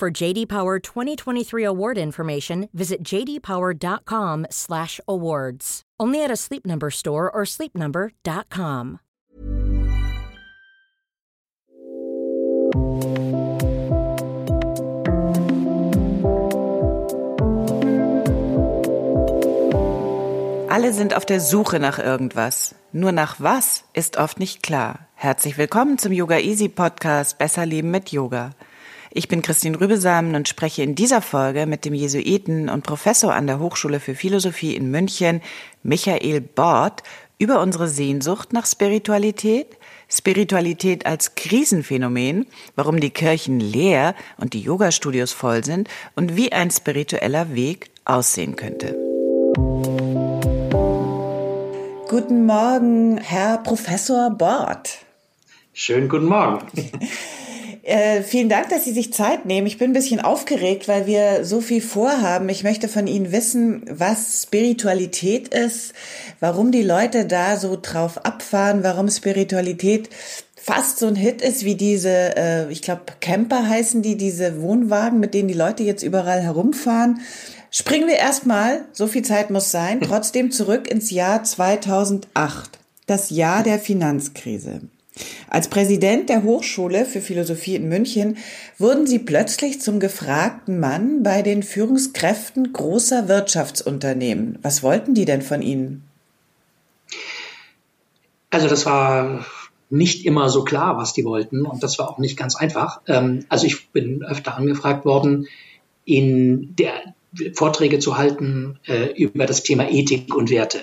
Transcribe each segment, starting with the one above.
For JD Power 2023 award information, visit jdpower.com/awards. Only at a Sleep Number store or sleepnumber.com. Alle sind auf der Suche nach irgendwas. Nur nach was ist oft nicht klar. Herzlich willkommen zum Yoga Easy Podcast Besser Leben mit Yoga. Ich bin Christine Rübesamen und spreche in dieser Folge mit dem Jesuiten und Professor an der Hochschule für Philosophie in München, Michael Bort, über unsere Sehnsucht nach Spiritualität, Spiritualität als Krisenphänomen, warum die Kirchen leer und die Yogastudios voll sind und wie ein spiritueller Weg aussehen könnte. Guten Morgen, Herr Professor Bort. Schönen guten Morgen. Äh, vielen Dank, dass Sie sich Zeit nehmen. Ich bin ein bisschen aufgeregt, weil wir so viel vorhaben. Ich möchte von Ihnen wissen, was Spiritualität ist, warum die Leute da so drauf abfahren, warum Spiritualität fast so ein Hit ist wie diese, äh, ich glaube, Camper heißen die, diese Wohnwagen, mit denen die Leute jetzt überall herumfahren. Springen wir erstmal, so viel Zeit muss sein, trotzdem zurück ins Jahr 2008, das Jahr der Finanzkrise. Als Präsident der Hochschule für Philosophie in München wurden Sie plötzlich zum gefragten Mann bei den Führungskräften großer Wirtschaftsunternehmen. Was wollten die denn von Ihnen? Also das war nicht immer so klar, was die wollten und das war auch nicht ganz einfach. Ähm, also ich bin öfter angefragt worden, in der Vorträge zu halten äh, über das Thema Ethik und Werte.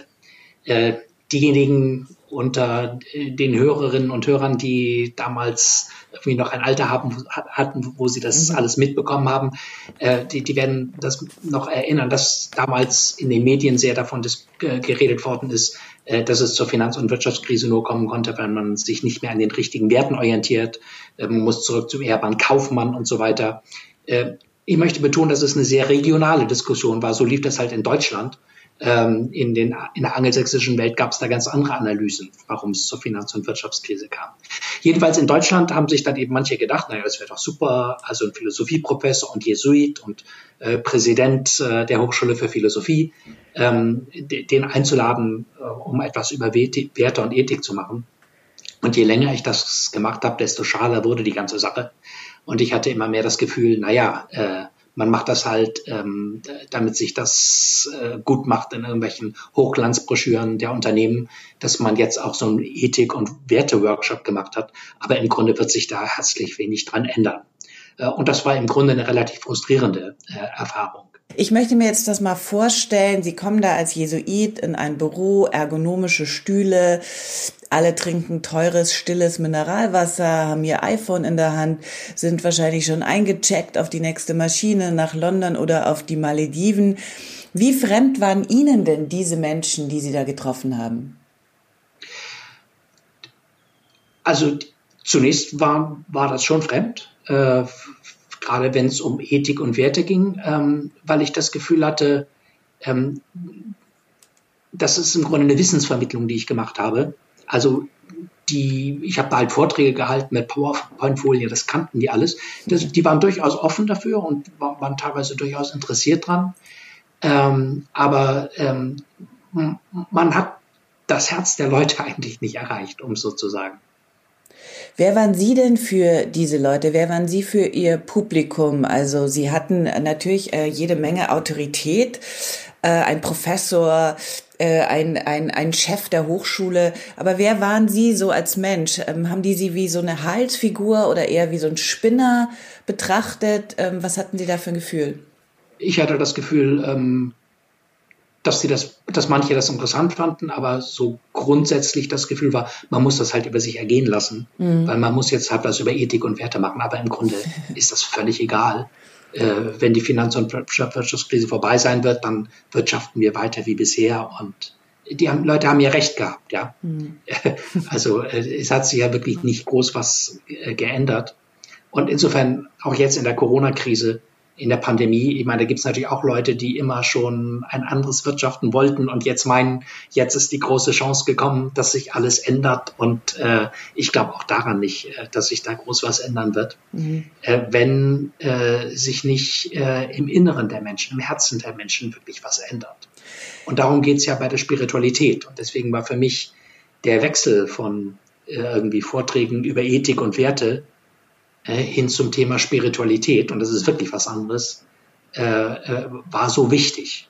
Äh, diejenigen unter den Hörerinnen und Hörern, die damals irgendwie noch ein Alter haben, hatten, wo sie das mhm. alles mitbekommen haben, äh, die, die werden das noch erinnern, dass damals in den Medien sehr davon äh, geredet worden ist, äh, dass es zur Finanz- und Wirtschaftskrise nur kommen konnte, wenn man sich nicht mehr an den richtigen Werten orientiert, äh, man muss zurück zum Ehemann Kaufmann und so weiter. Äh, ich möchte betonen, dass es eine sehr regionale Diskussion war. So lief das halt in Deutschland. Ähm, in, den, in der angelsächsischen Welt gab es da ganz andere Analysen, warum es zur Finanz- und Wirtschaftskrise kam. Jedenfalls in Deutschland haben sich dann eben manche gedacht, naja, das wäre doch super, also ein Philosophieprofessor und Jesuit und äh, Präsident äh, der Hochschule für Philosophie, ähm, den einzuladen, äh, um etwas über Werte und Ethik zu machen. Und je länger ich das gemacht habe, desto schaler wurde die ganze Sache. Und ich hatte immer mehr das Gefühl, naja, äh, man macht das halt, ähm, damit sich das äh, gut macht in irgendwelchen Hochglanzbroschüren der Unternehmen, dass man jetzt auch so einen Ethik- und Werte-Workshop gemacht hat. Aber im Grunde wird sich da herzlich wenig dran ändern. Äh, und das war im Grunde eine relativ frustrierende äh, Erfahrung. Ich möchte mir jetzt das mal vorstellen. Sie kommen da als Jesuit in ein Büro, ergonomische Stühle, alle trinken teures, stilles Mineralwasser, haben ihr iPhone in der Hand, sind wahrscheinlich schon eingecheckt auf die nächste Maschine nach London oder auf die Malediven. Wie fremd waren Ihnen denn diese Menschen, die Sie da getroffen haben? Also zunächst war, war das schon fremd, äh, gerade wenn es um Ethik und Werte ging, ähm, weil ich das Gefühl hatte, ähm, das ist im Grunde eine Wissensvermittlung, die ich gemacht habe also die, ich habe da halt Vorträge gehalten mit PowerPoint-Folien, das kannten die alles. Das, die waren durchaus offen dafür und waren teilweise durchaus interessiert dran. Ähm, aber ähm, man hat das Herz der Leute eigentlich nicht erreicht, um es so zu sagen. Wer waren Sie denn für diese Leute? Wer waren Sie für Ihr Publikum? Also Sie hatten natürlich äh, jede Menge Autorität, äh, ein Professor, äh, ein, ein, ein Chef der Hochschule. Aber wer waren Sie so als Mensch? Ähm, haben die Sie wie so eine Halsfigur oder eher wie so ein Spinner betrachtet? Ähm, was hatten Sie da für ein Gefühl? Ich hatte das Gefühl, ähm, dass sie das, dass manche das interessant fanden, aber so grundsätzlich das Gefühl war, man muss das halt über sich ergehen lassen, mhm. weil man muss jetzt halt was über Ethik und Werte machen, aber im Grunde ist das völlig egal. Äh, wenn die Finanz- und Wirtschaftskrise vorbei sein wird, dann wirtschaften wir weiter wie bisher und die haben, Leute haben ja recht gehabt, ja. Mhm. Also äh, es hat sich ja wirklich nicht groß was äh, geändert. Und insofern auch jetzt in der Corona-Krise in der Pandemie, ich meine, da gibt es natürlich auch Leute, die immer schon ein anderes Wirtschaften wollten und jetzt meinen, jetzt ist die große Chance gekommen, dass sich alles ändert. Und äh, ich glaube auch daran nicht, äh, dass sich da groß was ändern wird, mhm. äh, wenn äh, sich nicht äh, im Inneren der Menschen, im Herzen der Menschen wirklich was ändert. Und darum geht es ja bei der Spiritualität. Und deswegen war für mich der Wechsel von äh, irgendwie Vorträgen über Ethik und Werte äh, hin zum Thema Spiritualität, und das ist wirklich was anderes, äh, äh, war so wichtig.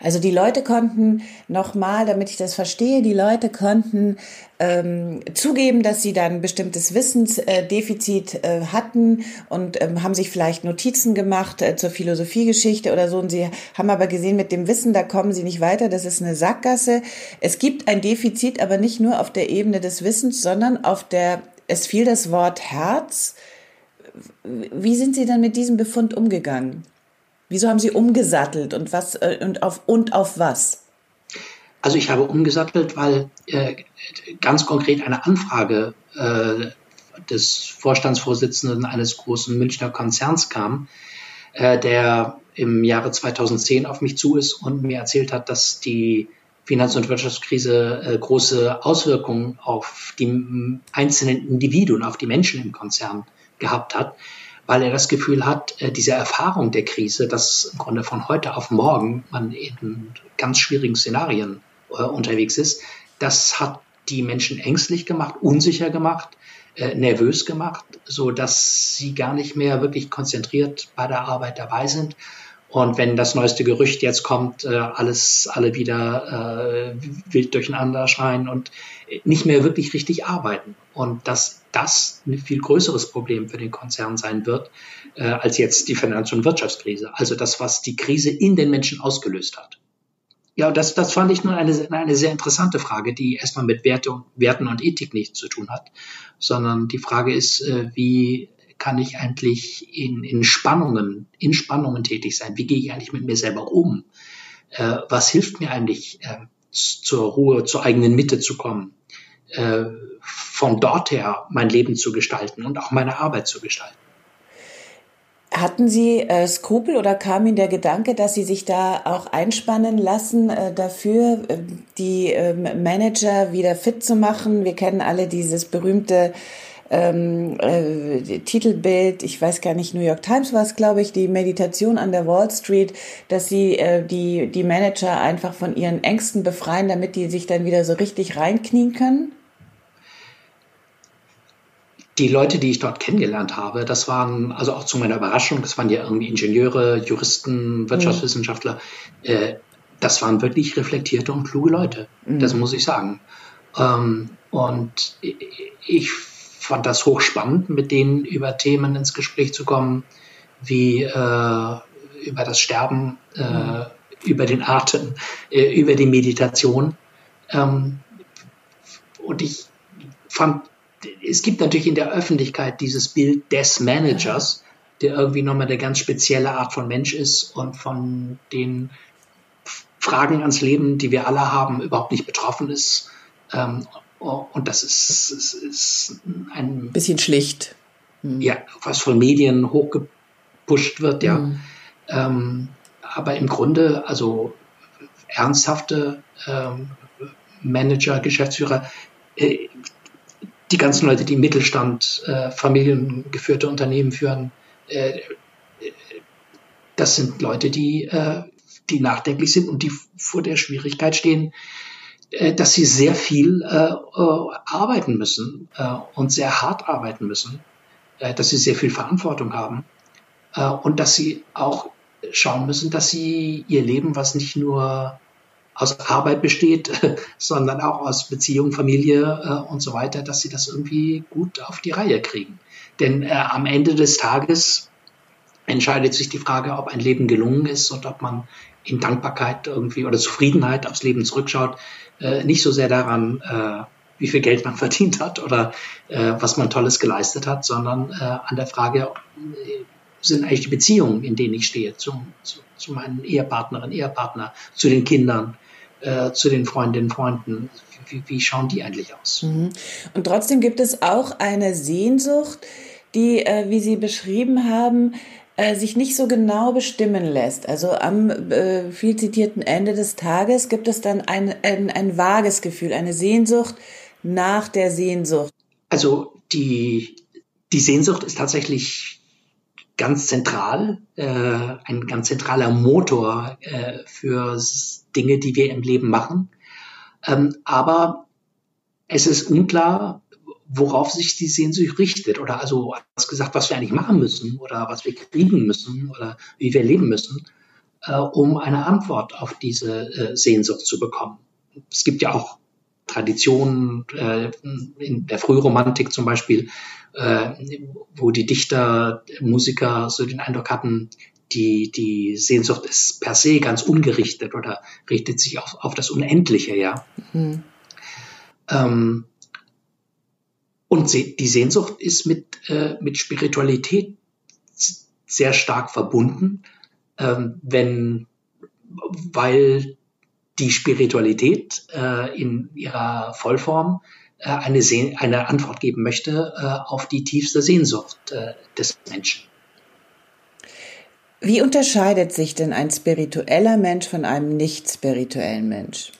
Also die Leute konnten nochmal, damit ich das verstehe, die Leute konnten ähm, zugeben, dass sie dann bestimmtes Wissensdefizit äh, hatten und ähm, haben sich vielleicht Notizen gemacht äh, zur Philosophiegeschichte oder so. Und sie haben aber gesehen, mit dem Wissen, da kommen sie nicht weiter, das ist eine Sackgasse. Es gibt ein Defizit, aber nicht nur auf der Ebene des Wissens, sondern auf der, es fiel das Wort Herz, wie sind Sie dann mit diesem Befund umgegangen? Wieso haben Sie umgesattelt und was äh, und auf und auf was? Also ich habe umgesattelt, weil äh, ganz konkret eine Anfrage äh, des Vorstandsvorsitzenden eines großen Münchner Konzerns kam, äh, der im Jahre 2010 auf mich zu ist und mir erzählt hat, dass die Finanz- und Wirtschaftskrise äh, große Auswirkungen auf die einzelnen Individuen, auf die Menschen im Konzern gehabt hat, weil er das Gefühl hat, äh, diese Erfahrung der Krise, dass im Grunde von heute auf morgen man in ganz schwierigen Szenarien äh, unterwegs ist, das hat die Menschen ängstlich gemacht, unsicher gemacht, äh, nervös gemacht, so dass sie gar nicht mehr wirklich konzentriert bei der Arbeit dabei sind und wenn das neueste Gerücht jetzt kommt, äh, alles, alle wieder äh, wild durcheinander schreien und nicht mehr wirklich richtig arbeiten. Und dass das ein viel größeres Problem für den Konzern sein wird, äh, als jetzt die Finanz- und Wirtschaftskrise. Also das, was die Krise in den Menschen ausgelöst hat. Ja, das, das fand ich nun eine, eine sehr interessante Frage, die erstmal mit Werte, Werten und Ethik nichts zu tun hat, sondern die Frage ist, äh, wie kann ich eigentlich in, in Spannungen, in Spannungen tätig sein? Wie gehe ich eigentlich mit mir selber um? Äh, was hilft mir eigentlich, äh, zur Ruhe, zur eigenen Mitte zu kommen? Äh, von dort her mein Leben zu gestalten und auch meine Arbeit zu gestalten. Hatten Sie äh, Skrupel oder kam Ihnen der Gedanke, dass Sie sich da auch einspannen lassen äh, dafür, äh, die äh, Manager wieder fit zu machen? Wir kennen alle dieses berühmte ähm, äh, Titelbild, ich weiß gar nicht, New York Times war es, glaube ich, die Meditation an der Wall Street, dass sie äh, die, die Manager einfach von ihren Ängsten befreien, damit die sich dann wieder so richtig reinknien können? Die Leute, die ich dort kennengelernt habe, das waren, also auch zu meiner Überraschung, das waren ja irgendwie Ingenieure, Juristen, Wirtschaftswissenschaftler, mhm. äh, das waren wirklich reflektierte und kluge Leute, mhm. das muss ich sagen. Ähm, und ich fand das hochspannend, mit denen über Themen ins Gespräch zu kommen, wie äh, über das Sterben, äh, mhm. über den Atem, äh, über die Meditation. Ähm, und ich fand, es gibt natürlich in der Öffentlichkeit dieses Bild des Managers, der irgendwie nochmal eine ganz spezielle Art von Mensch ist und von den Fragen ans Leben, die wir alle haben, überhaupt nicht betroffen ist. Ähm, und das ist, ist, ist ein bisschen schlicht. Mhm. Ja, was von Medien hochgepusht wird, ja. Mhm. Ähm, aber im Grunde, also ernsthafte ähm, Manager, Geschäftsführer, äh, die ganzen Leute, die im Mittelstand, äh, familiengeführte Unternehmen führen, äh, das sind Leute, die, äh, die nachdenklich sind und die vor der Schwierigkeit stehen, äh, dass sie sehr viel äh, äh, arbeiten müssen äh, und sehr hart arbeiten müssen, äh, dass sie sehr viel Verantwortung haben äh, und dass sie auch schauen müssen, dass sie ihr Leben, was nicht nur aus Arbeit besteht, sondern auch aus Beziehung, Familie äh, und so weiter, dass sie das irgendwie gut auf die Reihe kriegen. Denn äh, am Ende des Tages entscheidet sich die Frage, ob ein Leben gelungen ist und ob man in Dankbarkeit irgendwie oder Zufriedenheit aufs Leben zurückschaut, äh, nicht so sehr daran, äh, wie viel Geld man verdient hat oder äh, was man Tolles geleistet hat, sondern äh, an der Frage, sind eigentlich die Beziehungen, in denen ich stehe, zum, zu, zu meinen Ehepartnerinnen, Ehepartner, zu den Kindern, äh, zu den Freundinnen, Freunden. Wie, wie schauen die eigentlich aus? Mhm. Und trotzdem gibt es auch eine Sehnsucht, die, äh, wie Sie beschrieben haben, äh, sich nicht so genau bestimmen lässt. Also am äh, viel zitierten Ende des Tages gibt es dann ein, ein, ein vages Gefühl, eine Sehnsucht nach der Sehnsucht. Also die, die Sehnsucht ist tatsächlich ganz zentral, äh, ein ganz zentraler Motor äh, für Dinge, die wir im Leben machen. Ähm, aber es ist unklar, worauf sich die Sehnsucht richtet oder also was gesagt, was wir eigentlich machen müssen oder was wir kriegen müssen oder wie wir leben müssen, äh, um eine Antwort auf diese äh, Sehnsucht zu bekommen. Es gibt ja auch Traditionen äh, in der Frühromantik zum Beispiel, äh, wo die Dichter, Musiker so den Eindruck hatten, die, die Sehnsucht ist per se ganz ungerichtet oder richtet sich auf, auf das Unendliche, ja. Mhm. Ähm, und die Sehnsucht ist mit, äh, mit Spiritualität sehr stark verbunden, ähm, wenn, weil die Spiritualität äh, in ihrer Vollform äh, eine, Seh eine Antwort geben möchte äh, auf die tiefste Sehnsucht äh, des Menschen. Wie unterscheidet sich denn ein spiritueller Mensch von einem nicht spirituellen Mensch?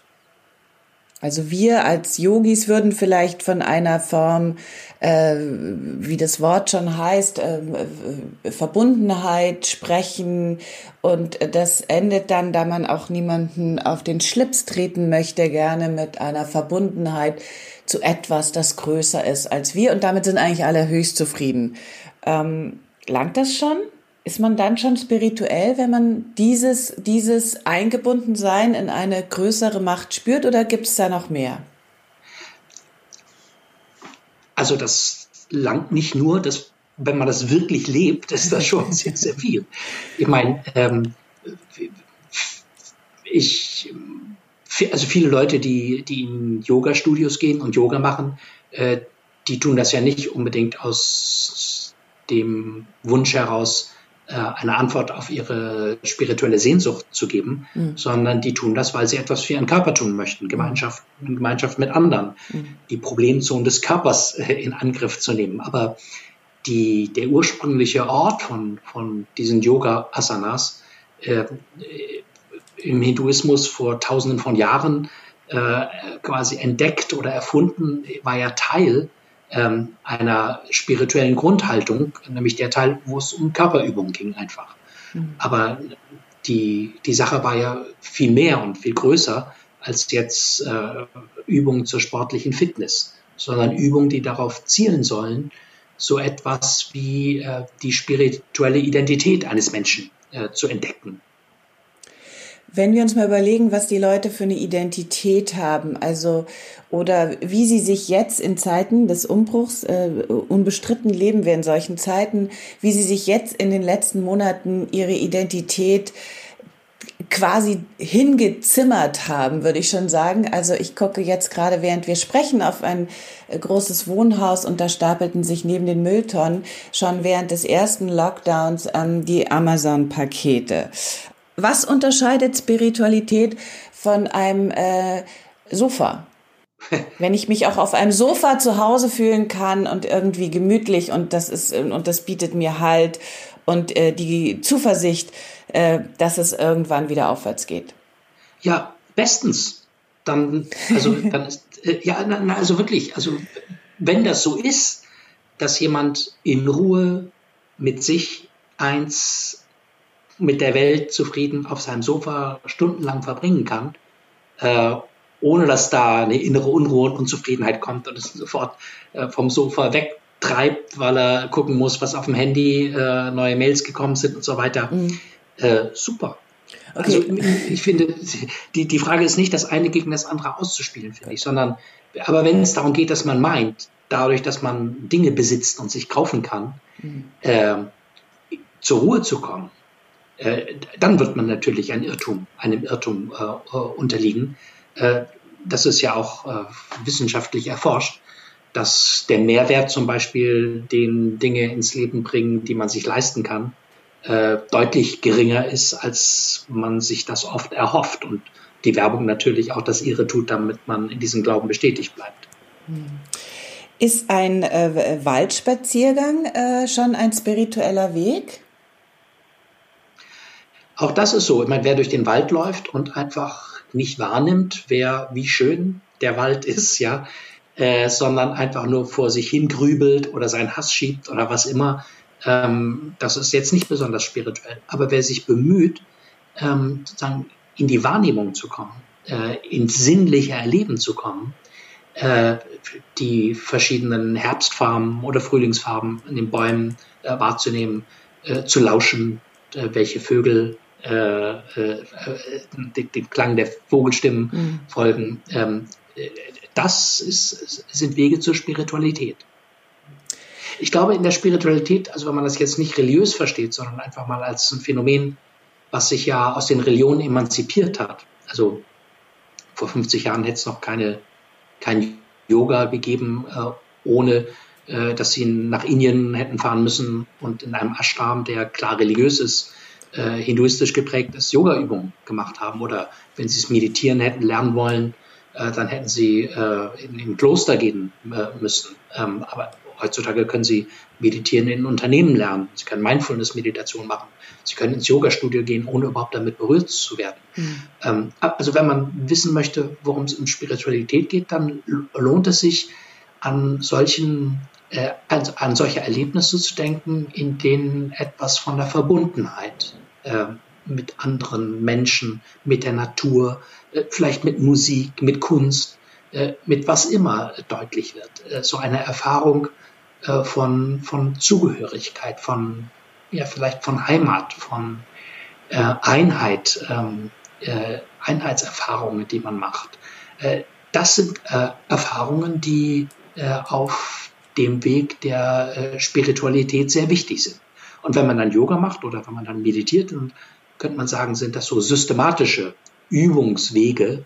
Also wir als Yogis würden vielleicht von einer Form, äh, wie das Wort schon heißt, äh, äh, Verbundenheit sprechen und das endet dann, da man auch niemanden auf den Schlips treten möchte, gerne mit einer Verbundenheit zu etwas, das größer ist als wir und damit sind eigentlich alle höchst zufrieden. Ähm, langt das schon? Ist man dann schon spirituell, wenn man dieses, dieses Eingebundensein in eine größere Macht spürt oder gibt es da noch mehr? Also das langt nicht nur, dass, wenn man das wirklich lebt, ist das schon sehr, sehr viel. Ich meine, ähm, ich, also viele Leute, die, die in Yoga-Studios gehen und Yoga machen, äh, die tun das ja nicht unbedingt aus dem Wunsch heraus, äh, eine Antwort auf ihre spirituelle Sehnsucht zu geben, mhm. sondern die tun das, weil sie etwas für ihren Körper tun möchten, Gemeinschaft, in Gemeinschaft mit anderen, mhm. die Problemzonen des Körpers äh, in Angriff zu nehmen. Aber die, der ursprüngliche Ort von, von diesen Yoga-Asanas äh, im Hinduismus vor tausenden von Jahren äh, quasi entdeckt oder erfunden, war ja Teil ähm, einer spirituellen Grundhaltung, nämlich der Teil, wo es um Körperübungen ging einfach. Mhm. Aber die, die Sache war ja viel mehr und viel größer als jetzt äh, Übungen zur sportlichen Fitness, sondern Übungen, die darauf zielen sollen, so etwas wie äh, die spirituelle Identität eines Menschen äh, zu entdecken. Wenn wir uns mal überlegen, was die Leute für eine Identität haben, also oder wie sie sich jetzt in Zeiten des Umbruchs, äh, unbestritten leben wir in solchen Zeiten, wie sie sich jetzt in den letzten Monaten ihre Identität quasi hingezimmert haben, würde ich schon sagen. Also ich gucke jetzt gerade, während wir sprechen, auf ein äh, großes Wohnhaus und da stapelten sich neben den Mülltonnen schon während des ersten Lockdowns ähm, die Amazon-Pakete. Was unterscheidet Spiritualität von einem äh, Sofa? Wenn ich mich auch auf einem Sofa zu Hause fühlen kann und irgendwie gemütlich und das ist und das bietet mir Halt und äh, die Zuversicht, äh, dass es irgendwann wieder aufwärts geht. Ja, bestens. Dann, also, dann ist, äh, ja, na, also wirklich, also, wenn das so ist, dass jemand in Ruhe mit sich eins mit der Welt zufrieden auf seinem Sofa stundenlang verbringen kann, äh, ohne dass da eine innere Unruhe und Unzufriedenheit kommt und es sofort äh, vom Sofa wegtreibt, weil er gucken muss, was auf dem Handy äh, neue Mails gekommen sind und so weiter. Mhm. Äh, super. Okay. Also ich finde, die, die Frage ist nicht, das eine gegen das andere auszuspielen, finde ich, sondern aber wenn es darum geht, dass man meint, dadurch, dass man Dinge besitzt und sich kaufen kann, mhm. äh, zur Ruhe zu kommen, dann wird man natürlich ein Irrtum, einem Irrtum äh, äh, unterliegen. Äh, das ist ja auch äh, wissenschaftlich erforscht, dass der Mehrwert zum Beispiel, den Dinge ins Leben bringen, die man sich leisten kann, äh, deutlich geringer ist, als man sich das oft erhofft. Und die Werbung natürlich auch das ihre tut, damit man in diesem Glauben bestätigt bleibt. Ist ein äh, Waldspaziergang äh, schon ein spiritueller Weg? Auch das ist so. Ich meine, wer durch den Wald läuft und einfach nicht wahrnimmt, wer wie schön der Wald ist, ja, äh, sondern einfach nur vor sich hin grübelt oder seinen Hass schiebt oder was immer, ähm, das ist jetzt nicht besonders spirituell. Aber wer sich bemüht, ähm, sozusagen in die Wahrnehmung zu kommen, äh, ins sinnliche Erleben zu kommen, äh, die verschiedenen Herbstfarben oder Frühlingsfarben in den Bäumen äh, wahrzunehmen, äh, zu lauschen, welche Vögel äh, äh, dem Klang der Vogelstimmen mhm. folgen. Ähm, das ist, sind Wege zur Spiritualität. Ich glaube, in der Spiritualität, also wenn man das jetzt nicht religiös versteht, sondern einfach mal als ein Phänomen, was sich ja aus den Religionen emanzipiert hat. Also vor 50 Jahren hätte es noch keine, kein Yoga gegeben, äh, ohne äh, dass sie nach Indien hätten fahren müssen und in einem Ashram, der klar religiös ist, äh, hinduistisch geprägtes Yoga-Übungen gemacht haben. Oder wenn sie es meditieren hätten lernen wollen, äh, dann hätten sie äh, in, in Kloster gehen äh, müssen. Ähm, aber heutzutage können sie meditieren in Unternehmen lernen. Sie können Mindfulness-Meditation machen. Sie können ins Yoga-Studio gehen, ohne überhaupt damit berührt zu werden. Mhm. Ähm, also wenn man wissen möchte, worum es um Spiritualität geht, dann lohnt es sich, an solchen äh, an, an solche Erlebnisse zu denken, in denen etwas von der Verbundenheit äh, mit anderen Menschen, mit der Natur, äh, vielleicht mit Musik, mit Kunst, äh, mit was immer deutlich wird. Äh, so eine Erfahrung äh, von, von Zugehörigkeit, von, ja, vielleicht von Heimat, von Einheit, ähm, Einheitserfahrungen, die man macht. das sind Erfahrungen, die auf dem Weg der äh, Spiritualität sehr wichtig sind. Und wenn man dann Yoga macht oder wenn man dann meditiert, dann könnte man sagen, sind das so systematische Übungswege,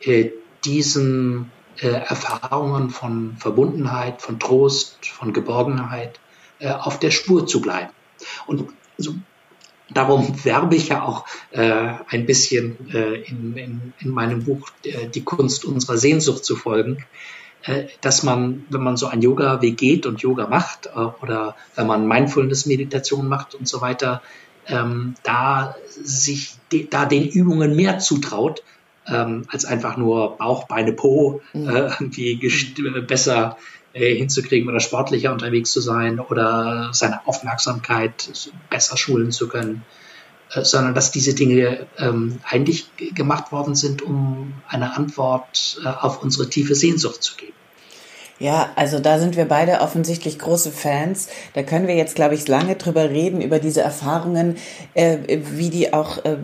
äh, diesen äh, Erfahrungen von Verbundenheit, von Trost, von Geborgenheit äh, auf der Spur zu bleiben. Und so, darum werbe ich ja auch äh, ein bisschen äh, in, in, in meinem Buch äh, Die Kunst unserer Sehnsucht zu folgen, dass man, wenn man so ein Yoga-Weg geht und Yoga macht äh, oder wenn man Mindfulness-Meditation macht und so weiter, ähm, da sich de, da den Übungen mehr zutraut, ähm, als einfach nur Bauch, Beine, Po mhm. äh, irgendwie mhm. besser äh, hinzukriegen oder sportlicher unterwegs zu sein oder seine Aufmerksamkeit besser schulen zu können, äh, sondern dass diese Dinge ähm, eigentlich gemacht worden sind, um eine Antwort äh, auf unsere tiefe Sehnsucht zu geben. Ja, also da sind wir beide offensichtlich große Fans. Da können wir jetzt, glaube ich, lange drüber reden, über diese Erfahrungen, äh, wie die auch äh,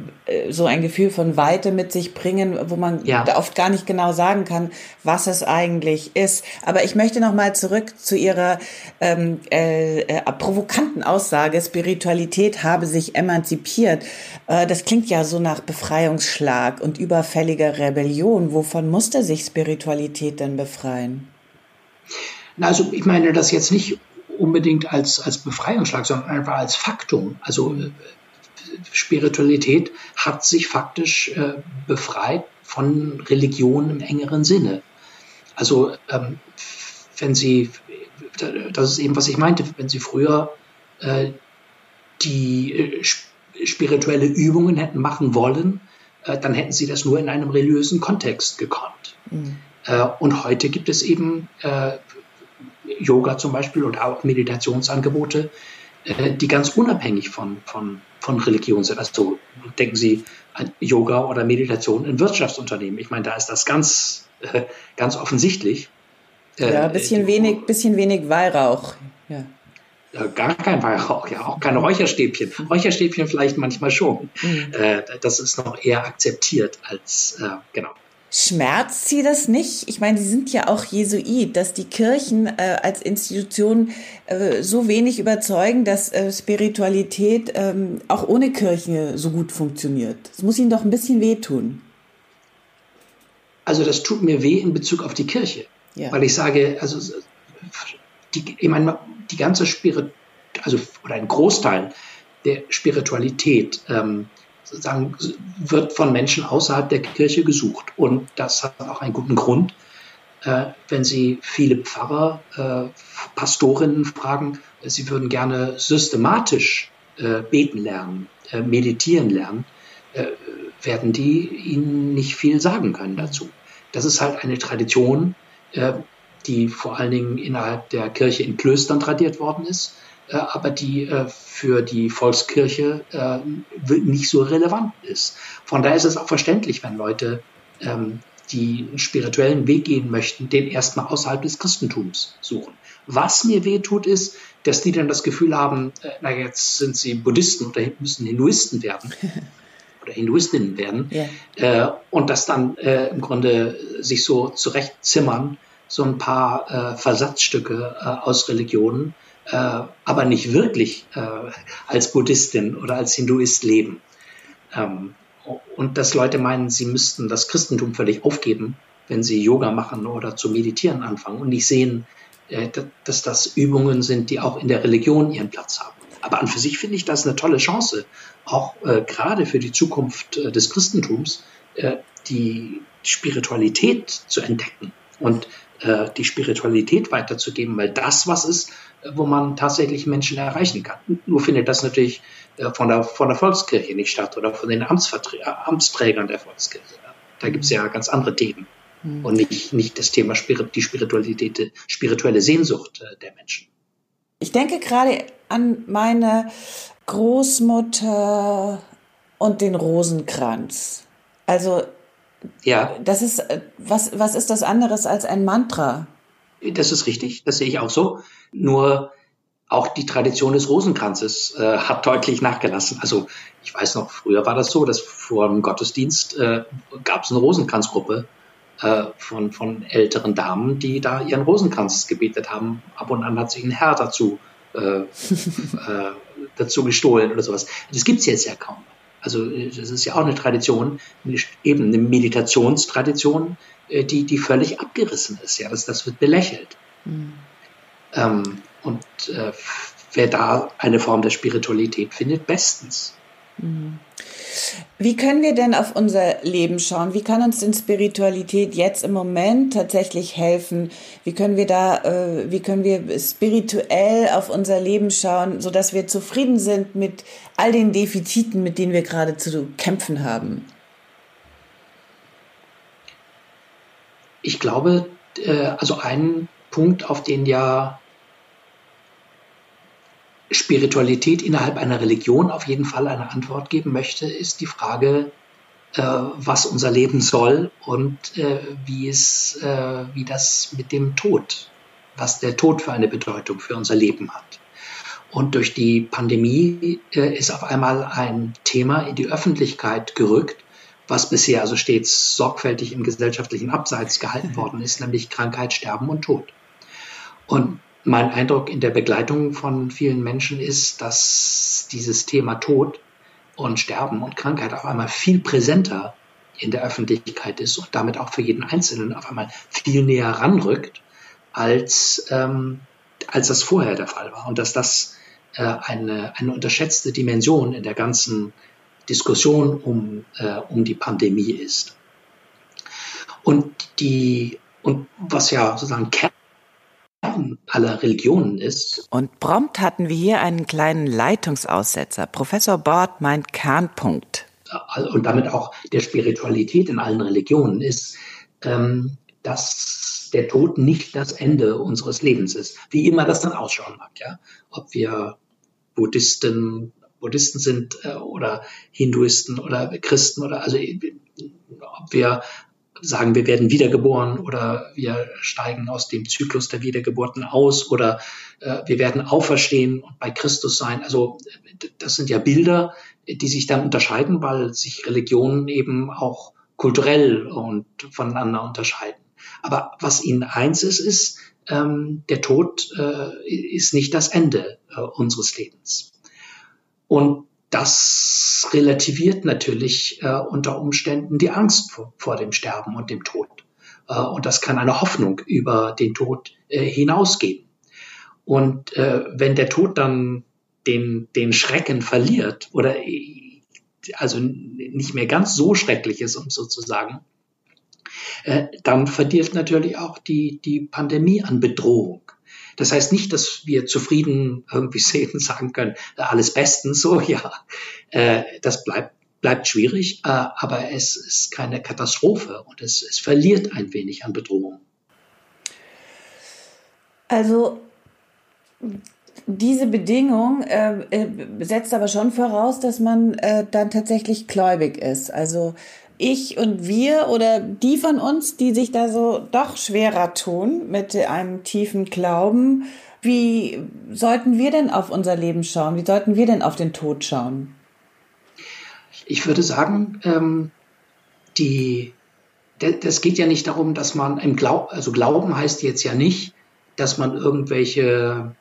so ein Gefühl von Weite mit sich bringen, wo man ja. oft gar nicht genau sagen kann, was es eigentlich ist. Aber ich möchte noch mal zurück zu Ihrer ähm, äh, äh, provokanten Aussage, Spiritualität habe sich emanzipiert. Äh, das klingt ja so nach Befreiungsschlag und überfälliger Rebellion. Wovon musste sich Spiritualität denn befreien? Also ich meine das jetzt nicht unbedingt als, als Befreiungsschlag, sondern einfach als Faktum. Also äh, Spiritualität hat sich faktisch äh, befreit von Religion im engeren Sinne. Also ähm, wenn Sie, das ist eben, was ich meinte, wenn Sie früher äh, die äh, spirituelle Übungen hätten machen wollen, äh, dann hätten Sie das nur in einem religiösen Kontext gekonnt. Mhm. Äh, und heute gibt es eben Yoga zum Beispiel oder auch Meditationsangebote, äh, die ganz unabhängig von, von, von Religion sind. Also denken Sie an Yoga oder Meditation in Wirtschaftsunternehmen. Ich meine, da ist das ganz, äh, ganz offensichtlich. Äh, ja, ein bisschen, wenig, bisschen wenig Weihrauch. Ja. Gar kein Weihrauch, ja, auch keine Räucherstäbchen. Räucherstäbchen vielleicht manchmal schon. Mhm. Das ist noch eher akzeptiert als, genau. Schmerzt Sie das nicht? Ich meine, Sie sind ja auch Jesuit, dass die Kirchen äh, als Institution äh, so wenig überzeugen, dass äh, Spiritualität ähm, auch ohne Kirche so gut funktioniert. Das muss Ihnen doch ein bisschen wehtun. Also das tut mir weh in Bezug auf die Kirche, ja. weil ich sage, also die, ich meine, die ganze Spirit, also oder ein Großteil der Spiritualität ähm, sozusagen wird von Menschen außerhalb der Kirche gesucht. Und das hat auch einen guten Grund. Äh, wenn Sie viele Pfarrer, äh, Pastorinnen fragen, sie würden gerne systematisch äh, beten lernen, äh, meditieren lernen, äh, werden die Ihnen nicht viel sagen können dazu. Das ist halt eine Tradition, äh, die vor allen Dingen innerhalb der Kirche in Klöstern tradiert worden ist aber die äh, für die Volkskirche äh, nicht so relevant ist. Von daher ist es auch verständlich, wenn Leute, ähm, die einen spirituellen Weg gehen möchten, den erstmal außerhalb des Christentums suchen. Was mir weh tut, ist, dass die dann das Gefühl haben, äh, na jetzt sind sie Buddhisten oder müssen Hinduisten werden. oder Hinduistinnen werden yeah. äh, und das dann äh, im Grunde sich so zurechtzimmern, so ein paar äh, Versatzstücke äh, aus Religionen, äh, aber nicht wirklich äh, als Buddhistin oder als Hinduist leben. Ähm, und dass Leute meinen, sie müssten das Christentum völlig aufgeben, wenn sie Yoga machen oder zu meditieren anfangen und nicht sehen, äh, dass das Übungen sind, die auch in der Religion ihren Platz haben. Aber an für sich finde ich das eine tolle Chance, auch äh, gerade für die Zukunft äh, des Christentums, die Spiritualität zu entdecken und äh, die Spiritualität weiterzugeben, weil das was ist, wo man tatsächlich Menschen erreichen kann. Nur findet das natürlich äh, von der, von der Volkskirche nicht statt oder von den Amtsträgern der Volkskirche. Da gibt es ja ganz andere Themen mhm. und nicht, nicht das Thema Spirit, die Spiritualität, spirituelle Sehnsucht äh, der Menschen. Ich denke gerade an meine Großmutter und den Rosenkranz. Also ja. Das ist äh, was was ist das anderes als ein Mantra? Das ist richtig, das sehe ich auch so. Nur auch die Tradition des Rosenkranzes äh, hat deutlich nachgelassen. Also ich weiß noch, früher war das so, dass vor dem Gottesdienst äh, gab es eine Rosenkranzgruppe äh, von, von älteren Damen, die da ihren Rosenkranz gebetet haben. Ab und an hat sich ein Herr dazu, äh, äh, dazu gestohlen oder sowas. Das gibt's jetzt ja kaum. Also das ist ja auch eine Tradition, eben eine Meditationstradition, äh, die, die völlig abgerissen ist. Ja, das, das wird belächelt. Mhm. Ähm, und äh, wer da eine Form der Spiritualität findet, bestens. Mhm. Wie können wir denn auf unser Leben schauen? Wie kann uns denn Spiritualität jetzt im Moment tatsächlich helfen? Wie können wir da, äh, wie können wir spirituell auf unser Leben schauen, so dass wir zufrieden sind mit all den Defiziten, mit denen wir gerade zu kämpfen haben? Ich glaube, äh, also ein Punkt, auf den ja Spiritualität innerhalb einer Religion auf jeden Fall eine Antwort geben möchte, ist die Frage, äh, was unser Leben soll und äh, wie es, äh, wie das mit dem Tod, was der Tod für eine Bedeutung für unser Leben hat. Und durch die Pandemie äh, ist auf einmal ein Thema in die Öffentlichkeit gerückt, was bisher also stets sorgfältig im gesellschaftlichen Abseits gehalten worden ist, nämlich Krankheit, Sterben und Tod. Und mein Eindruck in der Begleitung von vielen Menschen ist, dass dieses Thema Tod und Sterben und Krankheit auf einmal viel präsenter in der Öffentlichkeit ist und damit auch für jeden Einzelnen auf einmal viel näher ranrückt, als, ähm, als das vorher der Fall war. Und dass das äh, eine, eine unterschätzte Dimension in der ganzen Diskussion um, äh, um die Pandemie ist. Und die, und was ja sozusagen Kern aller Religionen ist. Und prompt hatten wir hier einen kleinen Leitungsaussetzer. Professor Bort meint Kernpunkt. Und damit auch der Spiritualität in allen Religionen ist, ähm, dass der Tod nicht das Ende unseres Lebens ist. Wie immer das dann ausschauen mag, ja. Ob wir Buddhisten, Buddhisten sind äh, oder Hinduisten oder Christen oder also ob wir sagen, wir werden wiedergeboren oder wir steigen aus dem Zyklus der Wiedergeburten aus oder äh, wir werden auferstehen und bei Christus sein. Also das sind ja Bilder, die sich dann unterscheiden, weil sich Religionen eben auch kulturell und voneinander unterscheiden. Aber was ihnen eins ist, ist, ähm, der Tod äh, ist nicht das Ende äh, unseres Lebens. Und das relativiert natürlich äh, unter Umständen die Angst vor, vor, dem Sterben und dem Tod. Äh, und das kann eine Hoffnung über den Tod äh, hinausgeben. Und äh, wenn der Tod dann den, den Schrecken verliert oder also nicht mehr ganz so schrecklich ist, um sozusagen, äh, dann verliert natürlich auch die, die Pandemie an Bedrohung. Das heißt nicht, dass wir zufrieden irgendwie sehen und sagen können, alles bestens, so ja. Äh, das bleibt, bleibt schwierig, äh, aber es ist keine Katastrophe und es, es verliert ein wenig an Bedrohung. Also diese Bedingung äh, äh, setzt aber schon voraus, dass man äh, dann tatsächlich gläubig ist. Also ich und wir oder die von uns, die sich da so doch schwerer tun mit einem tiefen Glauben, wie sollten wir denn auf unser Leben schauen? Wie sollten wir denn auf den Tod schauen? Ich würde sagen, ähm, die, das geht ja nicht darum, dass man im Glauben, also Glauben heißt jetzt ja nicht, dass man irgendwelche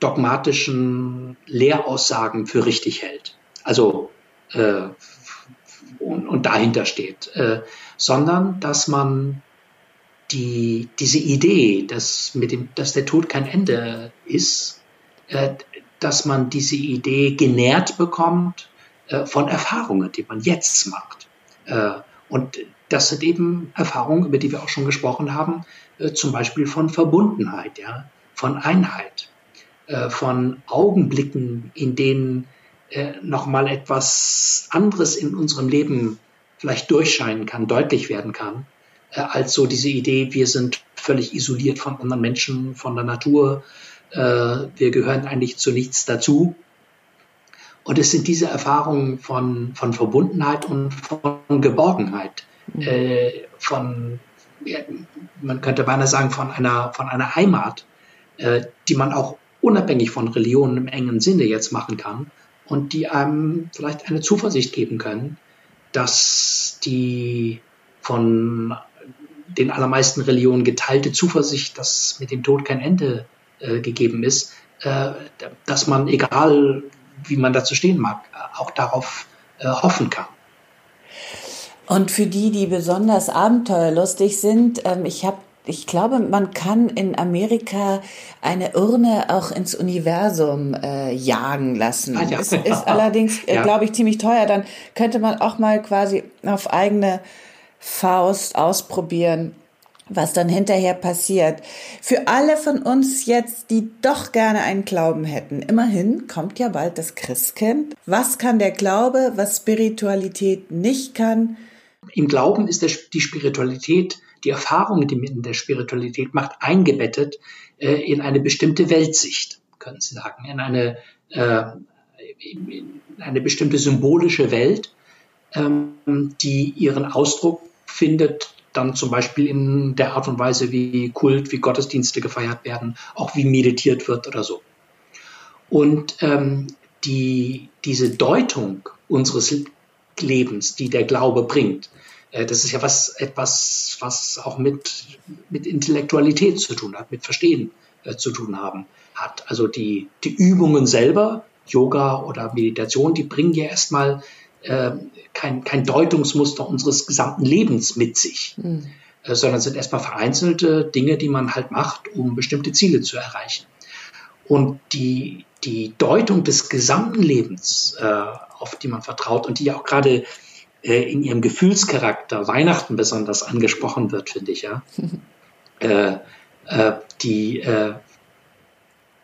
dogmatischen Lehraussagen für richtig hält. Also äh, und, und dahinter steht, äh, sondern dass man die, diese Idee, dass, mit dem, dass der Tod kein Ende ist, äh, dass man diese Idee genährt bekommt äh, von Erfahrungen, die man jetzt macht. Äh, und das sind eben Erfahrungen, über die wir auch schon gesprochen haben, äh, zum Beispiel von Verbundenheit, ja, von Einheit, äh, von Augenblicken, in denen äh, nochmal etwas anderes in unserem Leben vielleicht durchscheinen kann, deutlich werden kann, äh, als so diese Idee, wir sind völlig isoliert von anderen Menschen, von der Natur, äh, wir gehören eigentlich zu nichts dazu. Und es sind diese Erfahrungen von, von Verbundenheit und von Geborgenheit, mhm. äh, von, ja, man könnte beinahe sagen, von einer, von einer Heimat, äh, die man auch unabhängig von Religionen im engen Sinne jetzt machen kann und die einem vielleicht eine Zuversicht geben können, dass die von den allermeisten Religionen geteilte Zuversicht, dass mit dem Tod kein Ende äh, gegeben ist, äh, dass man, egal wie man dazu stehen mag, auch darauf äh, hoffen kann. Und für die, die besonders abenteuerlustig sind, ähm, ich habe ich glaube, man kann in Amerika eine Urne auch ins Universum äh, jagen lassen. Ah, ja. Es ist allerdings, äh, ja. glaube ich, ziemlich teuer. Dann könnte man auch mal quasi auf eigene Faust ausprobieren, was dann hinterher passiert. Für alle von uns jetzt, die doch gerne einen Glauben hätten, immerhin kommt ja bald das Christkind. Was kann der Glaube, was Spiritualität nicht kann? Im Glauben ist der, die Spiritualität die Erfahrung, die man in der Spiritualität macht, eingebettet äh, in eine bestimmte Weltsicht, können Sie sagen, in eine, äh, in eine bestimmte symbolische Welt, ähm, die ihren Ausdruck findet dann zum Beispiel in der Art und Weise, wie Kult, wie Gottesdienste gefeiert werden, auch wie meditiert wird oder so. Und ähm, die, diese Deutung unseres Lebens, die der Glaube bringt, das ist ja was, etwas, was auch mit, mit Intellektualität zu tun hat, mit Verstehen äh, zu tun haben hat. Also die, die Übungen selber, Yoga oder Meditation, die bringen ja erstmal äh, kein, kein Deutungsmuster unseres gesamten Lebens mit sich, mhm. äh, sondern sind erstmal vereinzelte Dinge, die man halt macht, um bestimmte Ziele zu erreichen. Und die, die Deutung des gesamten Lebens, äh, auf die man vertraut und die ja auch gerade äh, in ihrem Gefühlscharakter Weihnachten besonders angesprochen wird, finde ich ja. äh, äh, die, äh,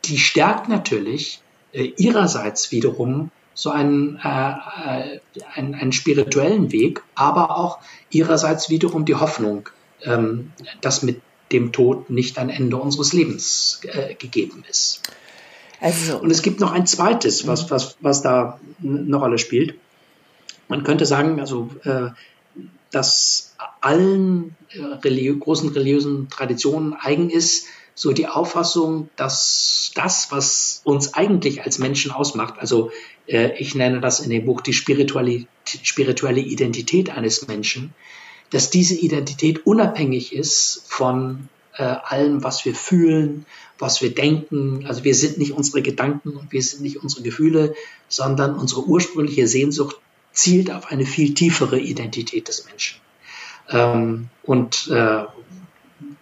die stärkt natürlich äh, ihrerseits wiederum so einen, äh, einen, einen spirituellen Weg, aber auch ihrerseits wiederum die Hoffnung, ähm, dass mit dem Tod nicht ein Ende unseres Lebens gegeben ist. Also, und es gibt noch ein zweites, was, was, was da eine Rolle spielt. Man könnte sagen, also äh, dass allen äh, religi großen religiösen Traditionen eigen ist, so die Auffassung, dass das, was uns eigentlich als Menschen ausmacht, also äh, ich nenne das in dem Buch die spirituelle, spirituelle Identität eines Menschen, dass diese Identität unabhängig ist von äh, allem, was wir fühlen, was wir denken. Also wir sind nicht unsere Gedanken und wir sind nicht unsere Gefühle, sondern unsere ursprüngliche Sehnsucht zielt auf eine viel tiefere Identität des Menschen. Ähm, und äh,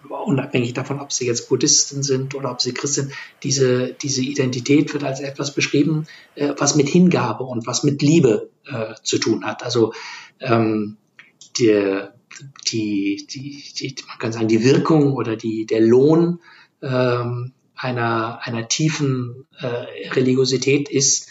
unabhängig davon, ob sie jetzt Buddhisten sind oder ob sie Christen, diese, diese Identität wird als etwas beschrieben, äh, was mit Hingabe und was mit Liebe äh, zu tun hat. Also ähm, die, die, die, die, man kann sagen, die Wirkung oder die, der Lohn ähm, einer, einer tiefen äh, Religiosität ist,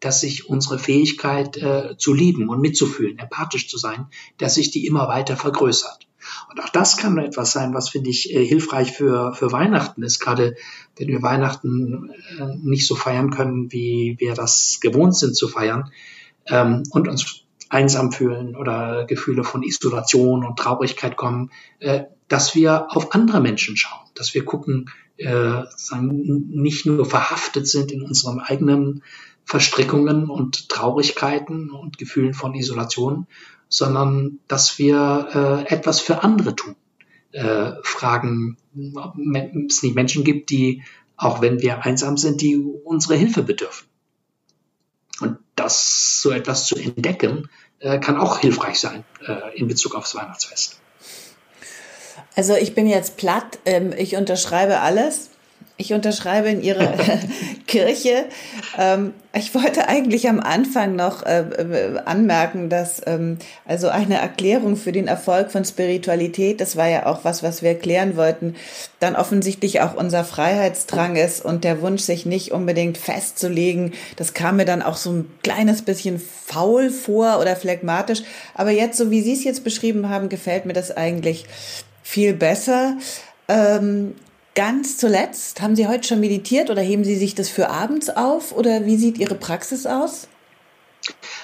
dass sich unsere Fähigkeit äh, zu lieben und mitzufühlen, empathisch zu sein, dass sich die immer weiter vergrößert. Und auch das kann etwas sein, was finde ich äh, hilfreich für, für Weihnachten ist, gerade wenn wir Weihnachten äh, nicht so feiern können, wie wir das gewohnt sind zu feiern ähm, und uns einsam fühlen oder Gefühle von Isolation und Traurigkeit kommen, äh, dass wir auf andere Menschen schauen, dass wir gucken, äh, nicht nur verhaftet sind in unseren eigenen Verstrickungen und Traurigkeiten und Gefühlen von Isolation, sondern dass wir äh, etwas für andere tun. Äh, fragen, ob es nicht Menschen gibt, die, auch wenn wir einsam sind, die unsere Hilfe bedürfen. Und das so etwas zu entdecken, äh, kann auch hilfreich sein äh, in Bezug aufs Weihnachtsfest. Also ich bin jetzt platt, ähm, ich unterschreibe alles. Ich unterschreibe in Ihre Kirche. Ähm, ich wollte eigentlich am Anfang noch äh, äh, anmerken, dass ähm, also eine Erklärung für den Erfolg von Spiritualität, das war ja auch was, was wir erklären wollten, dann offensichtlich auch unser Freiheitsdrang ist und der Wunsch, sich nicht unbedingt festzulegen. Das kam mir dann auch so ein kleines bisschen faul vor oder phlegmatisch. Aber jetzt, so wie Sie es jetzt beschrieben haben, gefällt mir das eigentlich viel besser. Ähm, Ganz zuletzt, haben Sie heute schon meditiert oder heben Sie sich das für abends auf oder wie sieht Ihre Praxis aus?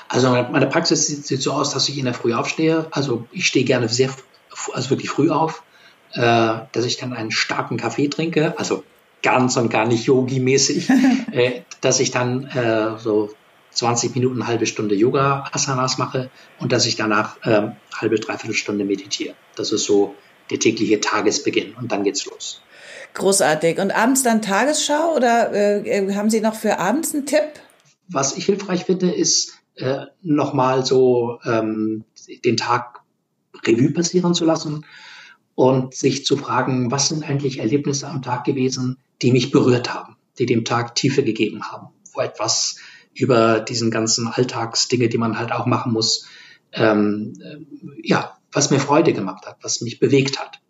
Also meine Praxis sieht, so aus, dass ich in der Früh aufstehe. Also ich stehe gerne sehr, also wirklich früh auf, äh, dass ich dann einen starken Kaffee trinke, also ganz und gar nicht Yogi-mäßig, äh, dass ich dann äh, so 20 Minuten, halbe Stunde Yoga-Asanas mache und dass ich danach äh, halbe, dreiviertel Stunde meditiere. Das ist so der tägliche Tagesbeginn und dann geht's los. Großartig. Und abends dann Tagesschau oder äh, haben Sie noch für abends einen Tipp? Was ich hilfreich finde, ist äh, nochmal so ähm, den Tag Revue passieren zu lassen und sich zu fragen, was sind eigentlich Erlebnisse am Tag gewesen, die mich berührt haben, die dem Tag Tiefe gegeben haben, wo etwas über diesen ganzen Alltagsdinge, die man halt auch machen muss, ähm, äh, ja, was mir Freude gemacht hat, was mich bewegt hat.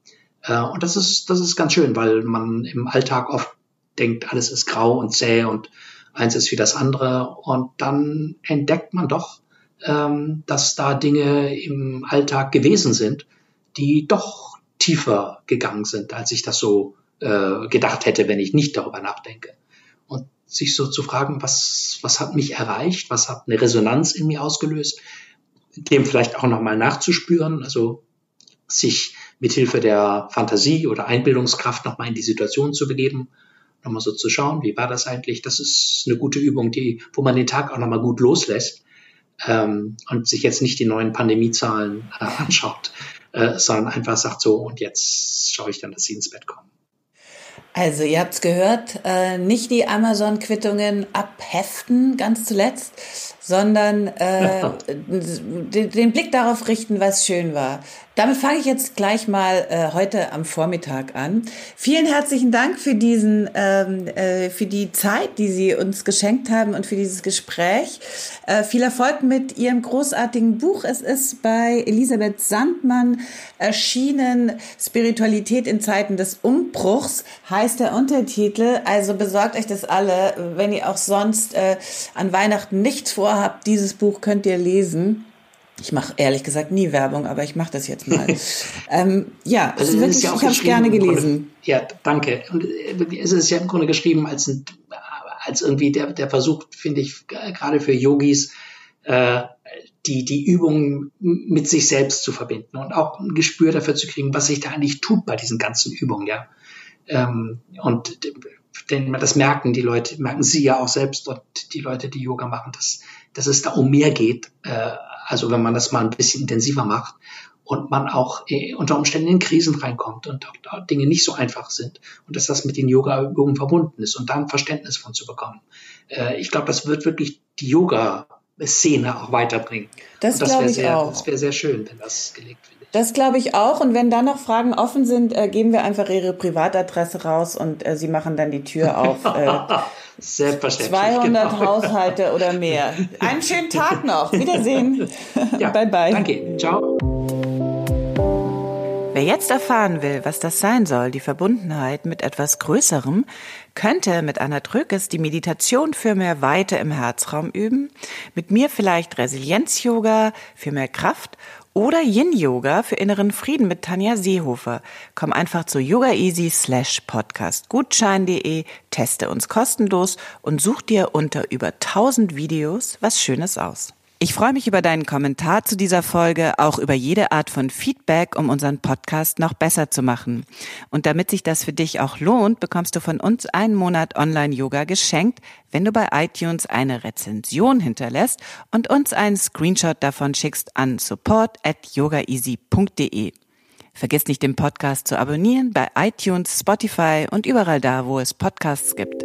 Äh, und das ist, das ist ganz schön, weil man im Alltag oft denkt, alles ist grau und zäh und eins ist wie das andere. Und dann entdeckt man doch, ähm, dass da Dinge im Alltag gewesen sind, die doch tiefer gegangen sind, als ich das so äh, gedacht hätte, wenn ich nicht darüber nachdenke. Und sich so zu fragen, was, was hat mich erreicht, was hat eine Resonanz in mir ausgelöst, dem vielleicht auch nochmal nachzuspüren, also sich mithilfe der Fantasie oder Einbildungskraft nochmal in die Situation zu begeben, nochmal so zu schauen, wie war das eigentlich? Das ist eine gute Übung, die, wo man den Tag auch nochmal gut loslässt ähm, und sich jetzt nicht die neuen Pandemiezahlen äh, anschaut, äh, sondern einfach sagt so, und jetzt schaue ich dann, dass sie ins Bett kommen. Also ihr habt's gehört, äh, nicht die Amazon-Quittungen abheften, ganz zuletzt, sondern äh, den, den Blick darauf richten, was schön war. Damit fange ich jetzt gleich mal äh, heute am Vormittag an. Vielen herzlichen Dank für diesen, ähm, äh, für die Zeit, die Sie uns geschenkt haben und für dieses Gespräch. Äh, viel Erfolg mit Ihrem großartigen Buch. Es ist bei Elisabeth Sandmann erschienen. Spiritualität in Zeiten des Umbruchs heißt der Untertitel. Also besorgt euch das alle, wenn ihr auch sonst äh, an Weihnachten nichts vorhabt. Dieses Buch könnt ihr lesen. Ich mache ehrlich gesagt nie Werbung, aber ich mache das jetzt mal. ähm, ja, also es wirklich, ja ich habe es gerne gelesen. ja, danke. Und äh, es ist ja im Grunde geschrieben als, ein, als irgendwie der, der Versuch, finde ich, gerade für Yogis, äh, die, die Übungen mit sich selbst zu verbinden und auch ein Gespür dafür zu kriegen, was sich da eigentlich tut bei diesen ganzen Übungen, ja. Ähm, und denn das merken die Leute, merken sie ja auch selbst und die Leute, die Yoga machen, dass, dass es da um mehr geht, äh, also wenn man das mal ein bisschen intensiver macht und man auch äh, unter Umständen in Krisen reinkommt und auch Dinge nicht so einfach sind und dass das mit den Yoga-Übungen verbunden ist und da ein Verständnis von zu bekommen. Äh, ich glaube, das wird wirklich die Yoga Szene auch weiterbringen. Das, das ich sehr, auch. Das wäre sehr schön, wenn das gelegt wird. Das glaube ich auch. Und wenn da noch Fragen offen sind, äh, geben wir einfach Ihre Privatadresse raus und äh, Sie machen dann die Tür auf. Äh, Selbstverständlich. 200 genau. Haushalte oder mehr. Einen schönen Tag noch. Wiedersehen. Ja, bye bye. Danke. Ciao. Wer jetzt erfahren will, was das sein soll, die Verbundenheit mit etwas Größerem, könnte mit Anna Drückes die Meditation für mehr Weite im Herzraum üben, mit mir vielleicht Resilienz-Yoga für mehr Kraft oder Yin-Yoga für inneren Frieden mit Tanja Seehofer. Komm einfach zu yogaeasy slash podcast gutschein.de, teste uns kostenlos und such dir unter über 1000 Videos was Schönes aus. Ich freue mich über deinen Kommentar zu dieser Folge, auch über jede Art von Feedback, um unseren Podcast noch besser zu machen. Und damit sich das für dich auch lohnt, bekommst du von uns einen Monat Online-Yoga geschenkt, wenn du bei iTunes eine Rezension hinterlässt und uns einen Screenshot davon schickst an support at yogaeasy.de. Vergiss nicht, den Podcast zu abonnieren bei iTunes, Spotify und überall da, wo es Podcasts gibt.